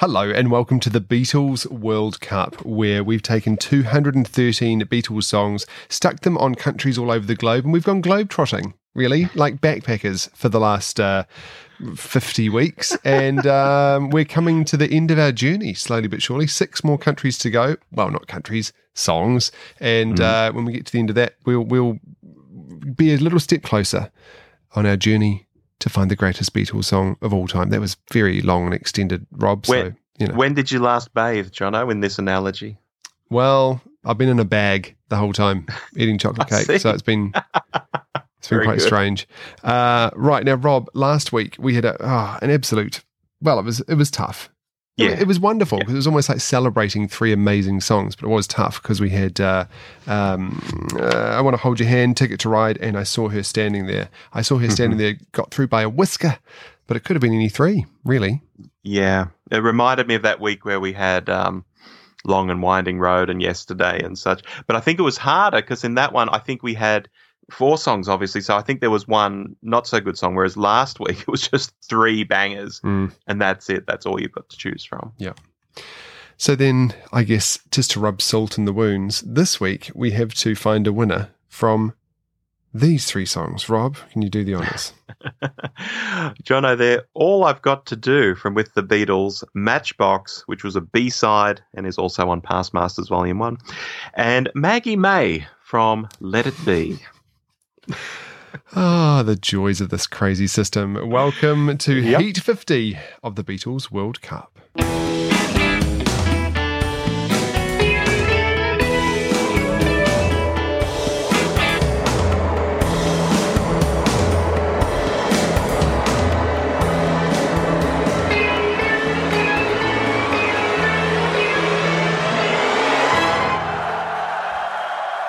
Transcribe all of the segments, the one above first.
Hello, and welcome to the Beatles World Cup, where we've taken 213 Beatles songs, stuck them on countries all over the globe, and we've gone globe-trotting, really, like backpackers for the last uh, 50 weeks. And um, we're coming to the end of our journey, slowly but surely. Six more countries to go. Well, not countries, songs. And mm. uh, when we get to the end of that, we'll, we'll be a little step closer on our journey to find the greatest Beatles song of all time. That was very long and extended, Rob. When, so you know. When did you last bathe, Jono? In this analogy? Well, I've been in a bag the whole time eating chocolate cake, so it's been it's been quite good. strange. Uh, right now, Rob. Last week we had a, oh, an absolute. Well, it was it was tough. Yeah. It, was wonderful because yeah. it was almost like celebrating three amazing songs, but it was tough because we had uh, um, uh, I Want to Hold Your Hand, Ticket to Ride, and I saw her standing there. I saw her standing mm-hmm. there, got through by a whisker, but it could have been any three, really. Yeah. It reminded me of that week where we had um, Long and Winding Road and Yesterday and such. But I think it was harder because in that one, I think we had four songs, obviously. So I think there was one not so good song, whereas last week it was just three bangers, mm. and that's it. That's all you've got to choose from. Yeah. So then, I guess just to rub salt in the wounds, this week we have to find a winner from these three songs. Rob, can you do the honours? Jono, they're all I've got to do from with the Beatles, Matchbox, which was a B side and is also on Past Masters Volume 1, and Maggie Mae from Let It Be. Ah, the joys of this crazy system. Welcome to yep. Heat 50 of the Beatles World Cup.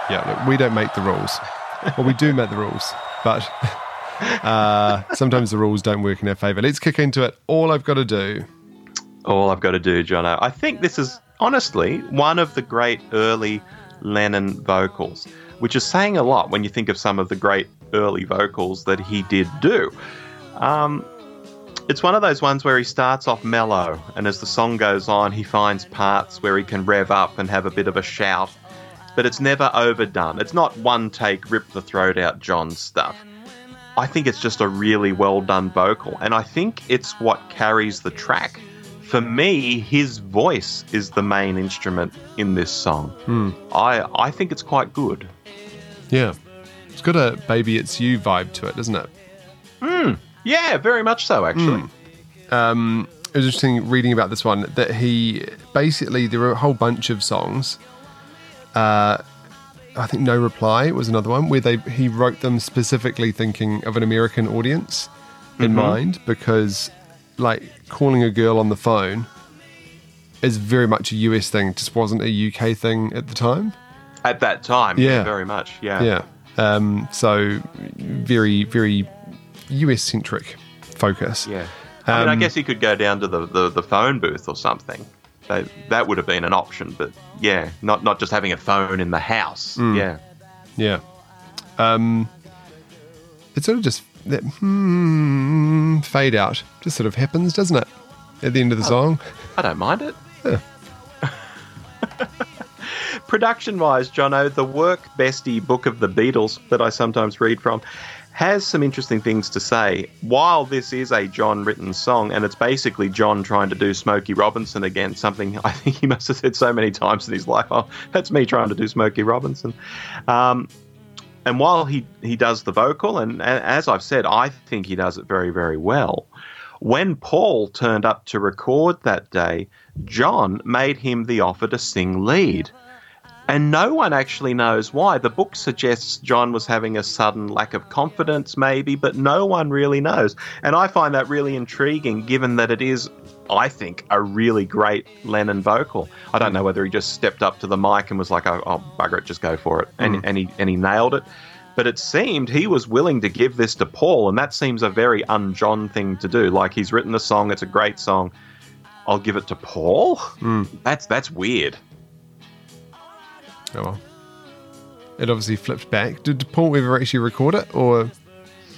Yeah, look, we don't make the rules. Well, we do make the rules but uh, sometimes the rules don't work in our favour. Let's kick into it. All I've got to do. All I've got to do, Jono. I think this is honestly one of the great early Lennon vocals, which is saying a lot when you think of some of the great early vocals that he did do. Um, it's one of those ones where he starts off mellow, and as the song goes on, he finds parts where he can rev up and have a bit of a shout but it's never overdone. It's not one take, rip the throat out John stuff. I think it's just a really well done vocal, and I think it's what carries the track. For me, his voice is the main instrument in this song. Hmm. I I think it's quite good. Yeah, it's got a "Baby It's You" vibe to it, doesn't it? Hmm. Yeah, very much so, actually. Mm. Um, it was interesting reading about this one that he basically there were a whole bunch of songs uh, I think No Reply was another one where they he wrote them specifically thinking of an American audience in mm-hmm. mind because like calling a girl on the phone is very much a US thing, just wasn't a UK thing at the time. At that time, yeah, yeah very much, yeah, yeah. Um, so very very US centric focus. Yeah, I um, I guess he could go down to the, the, the phone booth or something that that would have been an option. But yeah, not not just having a phone in the house. Mm. Yeah, yeah. Um, it sort of just that hmm, fade out just sort of happens, doesn't it? At the end of the song, I don't mind it. Yeah. Production wise, Jono, the work bestie book of the Beatles that I sometimes read from has some interesting things to say. While this is a John written song, and it's basically John trying to do Smokey Robinson again, something I think he must have said so many times in his life, oh, that's me trying to do Smokey Robinson. Um, and while he, he does the vocal, and, and as I've said, I think he does it very, very well. When Paul turned up to record that day, John made him the offer to sing lead. And no one actually knows why. The book suggests John was having a sudden lack of confidence, maybe, but no one really knows. And I find that really intriguing, given that it is, I think, a really great Lennon vocal. I don't know whether he just stepped up to the mic and was like, oh, oh bugger it, just go for it. And, mm. and, he, and he nailed it. But it seemed he was willing to give this to Paul, and that seems a very un John thing to do. Like, he's written a song, it's a great song. I'll give it to Paul? Mm. That's, that's weird. Oh well. It obviously flipped back. Did Paul ever actually record it, or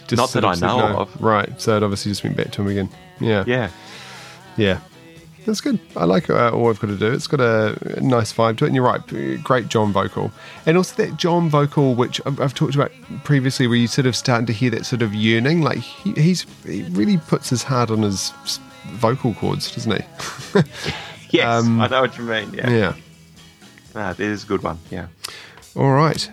just not that I know no? of? Right. So it obviously just went back to him again. Yeah. Yeah. Yeah. That's good. I like uh, all I've got to do. It's got a nice vibe to it. And you're right, great John vocal. And also that John vocal, which I've, I've talked about previously, where you sort of starting to hear that sort of yearning. Like he, he's he really puts his heart on his vocal cords, doesn't he? yes, um, I know what you mean. Yeah. Yeah. Ah, it is a good one. Yeah. All right.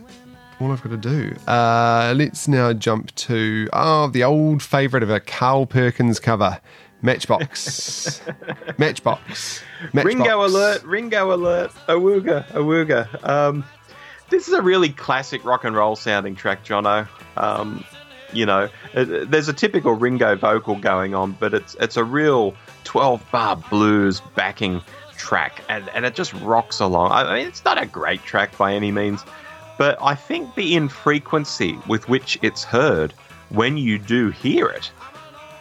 All I've got to do. Uh, let's now jump to oh the old favourite of a Carl Perkins cover. Matchbox. Matchbox. Matchbox. Ringo alert. Ringo alert. Awooga. Awooga. Um, this is a really classic rock and roll sounding track, Jono. Um, you know, it, there's a typical Ringo vocal going on, but it's it's a real 12 bar blues backing track, and, and it just rocks along. I mean, it's not a great track by any means, but I think the infrequency with which it's heard when you do hear it,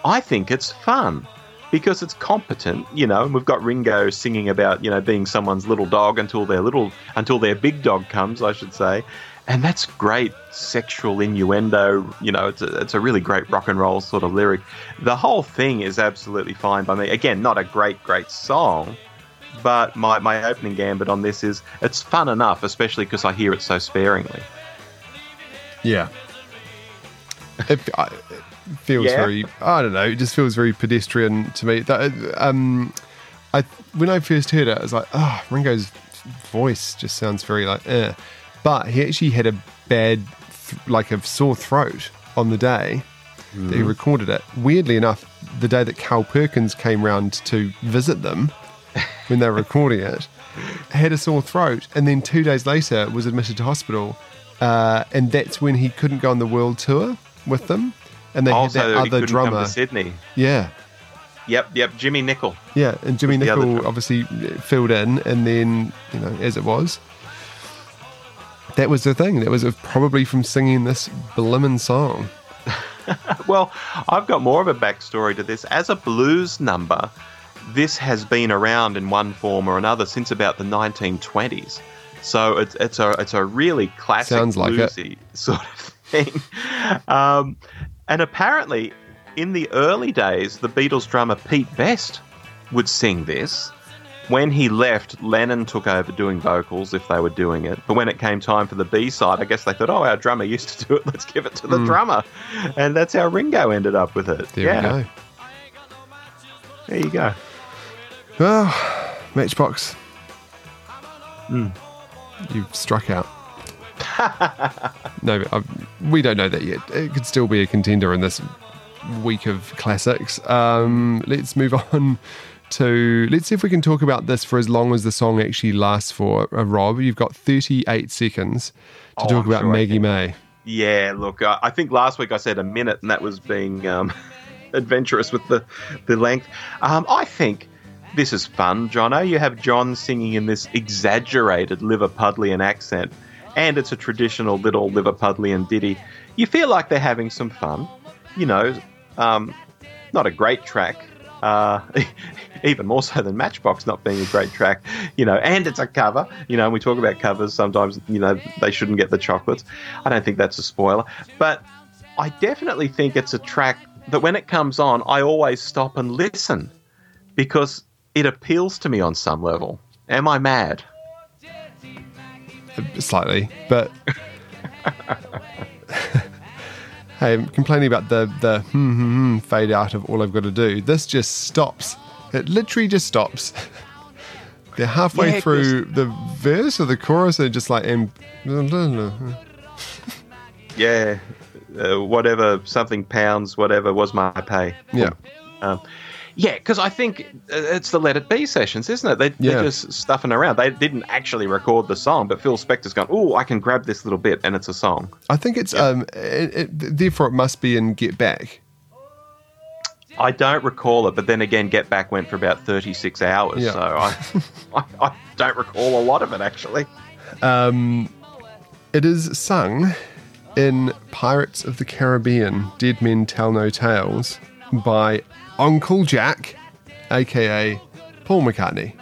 I think it's fun because it's competent, you know, and we've got Ringo singing about, you know, being someone's little dog until their little until their big dog comes, I should say. And that's great sexual innuendo, you know, it's a, it's a really great rock and roll sort of lyric. The whole thing is absolutely fine by me. Again, not a great, great song, but my, my opening gambit on this is it's fun enough, especially because I hear it so sparingly. Yeah. It, I, feels yeah. very I don't know, it just feels very pedestrian to me. That um I when I first heard it, I was like, oh, Ringo's voice just sounds very like eh. But he actually had a bad like a sore throat on the day mm. that he mm-hmm. recorded it. Weirdly enough, the day that Carl Perkins came round to visit them when they were recording it, had a sore throat, and then two days later was admitted to hospital. Uh, and that's when he couldn't go on the world tour with them and they also, had that other drummer. Sydney. Yeah. Yep, yep. Jimmy Nicol. Yeah, and Jimmy Nicol obviously filled in, and then you know, as it was, that was the thing. That was probably from singing this blimmin' song. well, I've got more of a backstory to this. As a blues number, this has been around in one form or another since about the 1920s. So it's it's a it's a really classic Sounds like bluesy it. sort of thing. Um, and apparently, in the early days, the Beatles drummer Pete Best would sing this. When he left, Lennon took over doing vocals if they were doing it. But when it came time for the B side, I guess they thought, oh, our drummer used to do it, let's give it to the mm. drummer. And that's how Ringo ended up with it. There yeah. There you go. Well, Matchbox. Mm. You've struck out. no, I, we don't know that yet. It could still be a contender in this week of classics. Um, let's move on to let's see if we can talk about this for as long as the song actually lasts for. Uh, Rob, you've got 38 seconds to oh, talk I'm about sure Maggie Mae. Yeah, look, I, I, think last week I said a minute, and that was being um, adventurous with the the length. Um, I think this is fun, Jono. You have John singing in this exaggerated Liverpudlian accent and it's a traditional little Liverpudlian ditty. You feel like they're having some fun. You know, um, not a great track, uh, even more so than Matchbox not being a great track, you know, and it's a cover. You know, we talk about covers sometimes, you know, they shouldn't get the chocolates. I don't think that's a spoiler. But I definitely think it's a track that when it comes on, I always stop and listen because it appeals to me on some level. Am I mad? slightly, but hey, I'm complaining about the the hmm, hmm, hmm, fade out of all I've got to do. This just stops. It literally just stops. They're halfway yeah, through the verse or the chorus, and just like and yeah, uh, whatever something pounds, whatever was my pay. Yeah. Um, yeah, because I think uh, it's the Let It Be sessions, isn't it? They, yeah. They're just stuffing around. They didn't actually record the song, but Phil Spector's gone, oh, I can grab this little bit, and it's a song. I think it's, um, it, it, therefore, it must be in Get Back. I don't recall it, but then again, Get Back went for about 36 hours, yeah. so I, I, I, don't recall a lot of it, actually. Um, it is sung in Pirates of the Caribbean Dead Men Tell No Tales by Uncle Jack, aka Paul McCartney.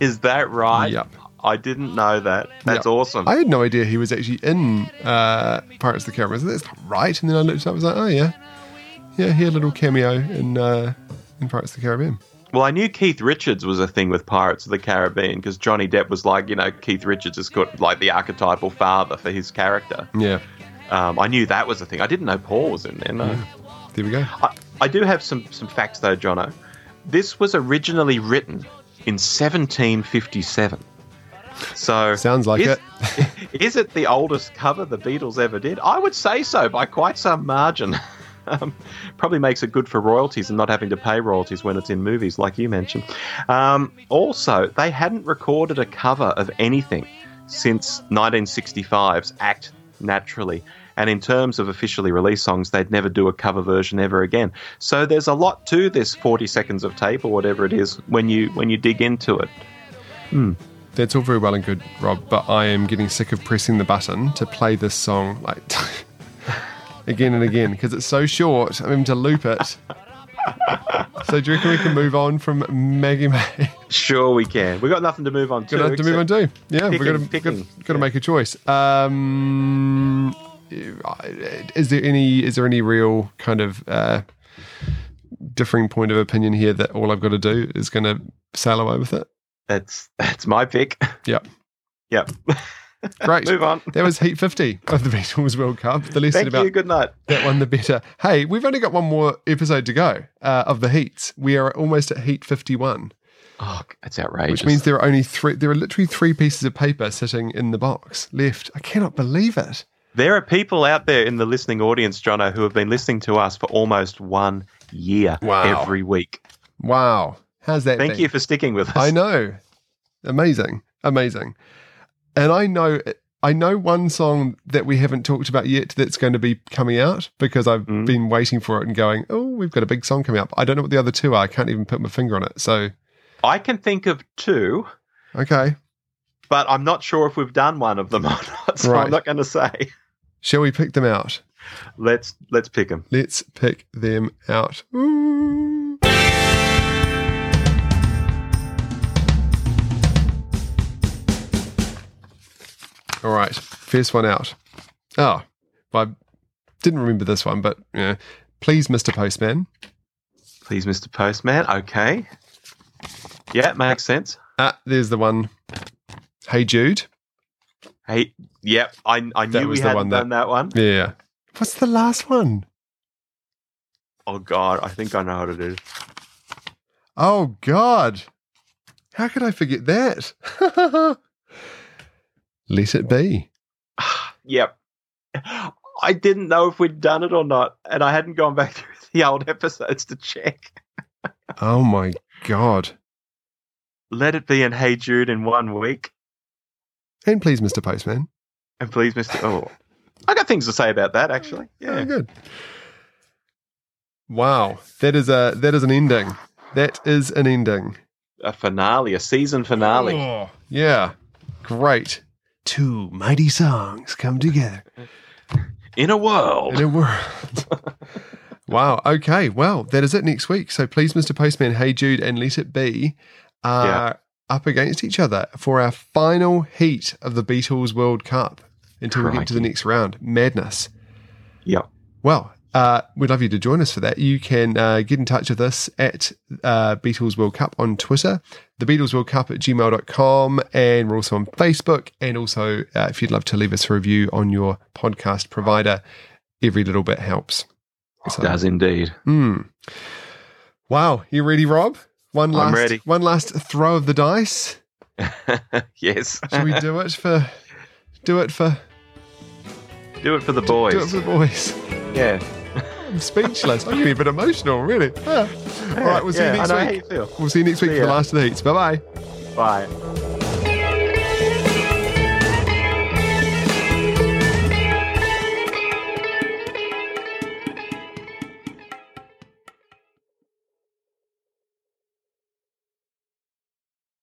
Is that right? Yep. I didn't know that. That's yep. awesome. I had no idea he was actually in uh, Pirates of the Caribbean. That's not right. And then I looked up, I was like, oh yeah, yeah, he had a little cameo in uh, in Pirates of the Caribbean. Well, I knew Keith Richards was a thing with Pirates of the Caribbean because Johnny Depp was like, you know, Keith Richards has got like the archetypal father for his character. Yeah. Um, I knew that was a thing. I didn't know Paul was in there. No. There we go. I, I do have some some facts though, Jono. This was originally written in 1757. So Sounds like is, it. is it the oldest cover the Beatles ever did? I would say so by quite some margin. Um, probably makes it good for royalties and not having to pay royalties when it's in movies, like you mentioned. Um, also, they hadn't recorded a cover of anything since 1965's Act Naturally. And in terms of officially released songs, they'd never do a cover version ever again. So there's a lot to this 40 seconds of tape or whatever it is when you when you dig into it. That's all very well and good, Rob, but I am getting sick of pressing the button to play this song like again and again because it's so short. I'm having to loop it. so do you reckon we can move on from Maggie Mae? Sure, we can. We've got nothing to move on to. Gonna to move on to. Yeah, we've got to, picking, got, picking. to make a choice. Um, is there any is there any real kind of uh, differing point of opinion here that all I've got to do is going to sail away with it? That's that's my pick. Yep. Yep. Great. Move on. That was Heat 50 of the Beatles World Cup. The less Thank about you. Good night. that one, the better. Hey, we've only got one more episode to go uh, of the Heats. We are almost at Heat 51, Oh, that's outrageous. which means there are only three. There are literally three pieces of paper sitting in the box left. I cannot believe it. There are people out there in the listening audience, Jono, who have been listening to us for almost one year Wow. every week. Wow, how's that? Thank been? you for sticking with us. I know, amazing, amazing, and I know. I know one song that we haven't talked about yet that's going to be coming out because I've Mm. been waiting for it and going, oh, we've got a big song coming up. I don't know what the other two are. I can't even put my finger on it. So, I can think of two, okay. but I'm not sure if we've done one of them or not. So Right. I'm not going to say. Shall we pick them out? Let's let's pick them. Let's pick them out. Ooh. All right, first one out. Oh, I didn't remember this one, but yeah. Please, Mr. Postman. Please, Mr. Postman. Okay. Yeah, makes sense. Ah, there's the one. Hey Jude. Hey, yep. I I That knew we hadn't that- done that one. Yeah. What's the last one? Oh God, I think I know what it is. Oh God. How could I forget that? Let it be. Yep. I didn't know if we'd done it or not, and I hadn't gone back through the old episodes to check. Oh my God. Let it be and Hey Jude in one week. And please, Mr. Postman. And please, Mr. Oh, I got things to say about that actually. Oh, Yeah. good. Wow. That is a that is an ending. That is an ending. A finale, a season finale. Oh, yeah. Great. Two mighty songs come together In a world. in a world. wow. Okay. Well, that is it next week. So please, Mr. Postman, Hey Jude, and Let It Be are up against each other for our final heat of the Beatles World Cup until we get to the next round. Madness. Yeah. Well, uh, we'd love you to join us for that. You can uh, get in touch with us at uh, Beatles World Cup on Twitter, the Beatles World Cup at gmail.com, and we're also on Facebook. And also, uh, if you'd love to leave us a review on your podcast provider, every little bit helps. So- Does indeed. Hmm. Wow, you ready, Rob? One last, one last throw of the dice. yes. Should we do it for? Do it for? Do it for the boys. Do it for the boys. yeah. I'm speechless. I'm getting a bit emotional, really. Ah. All right, we'll see Yeah, you next week. how you feel. We'll see you next week See for the last of the heats. Bye bye. Bye.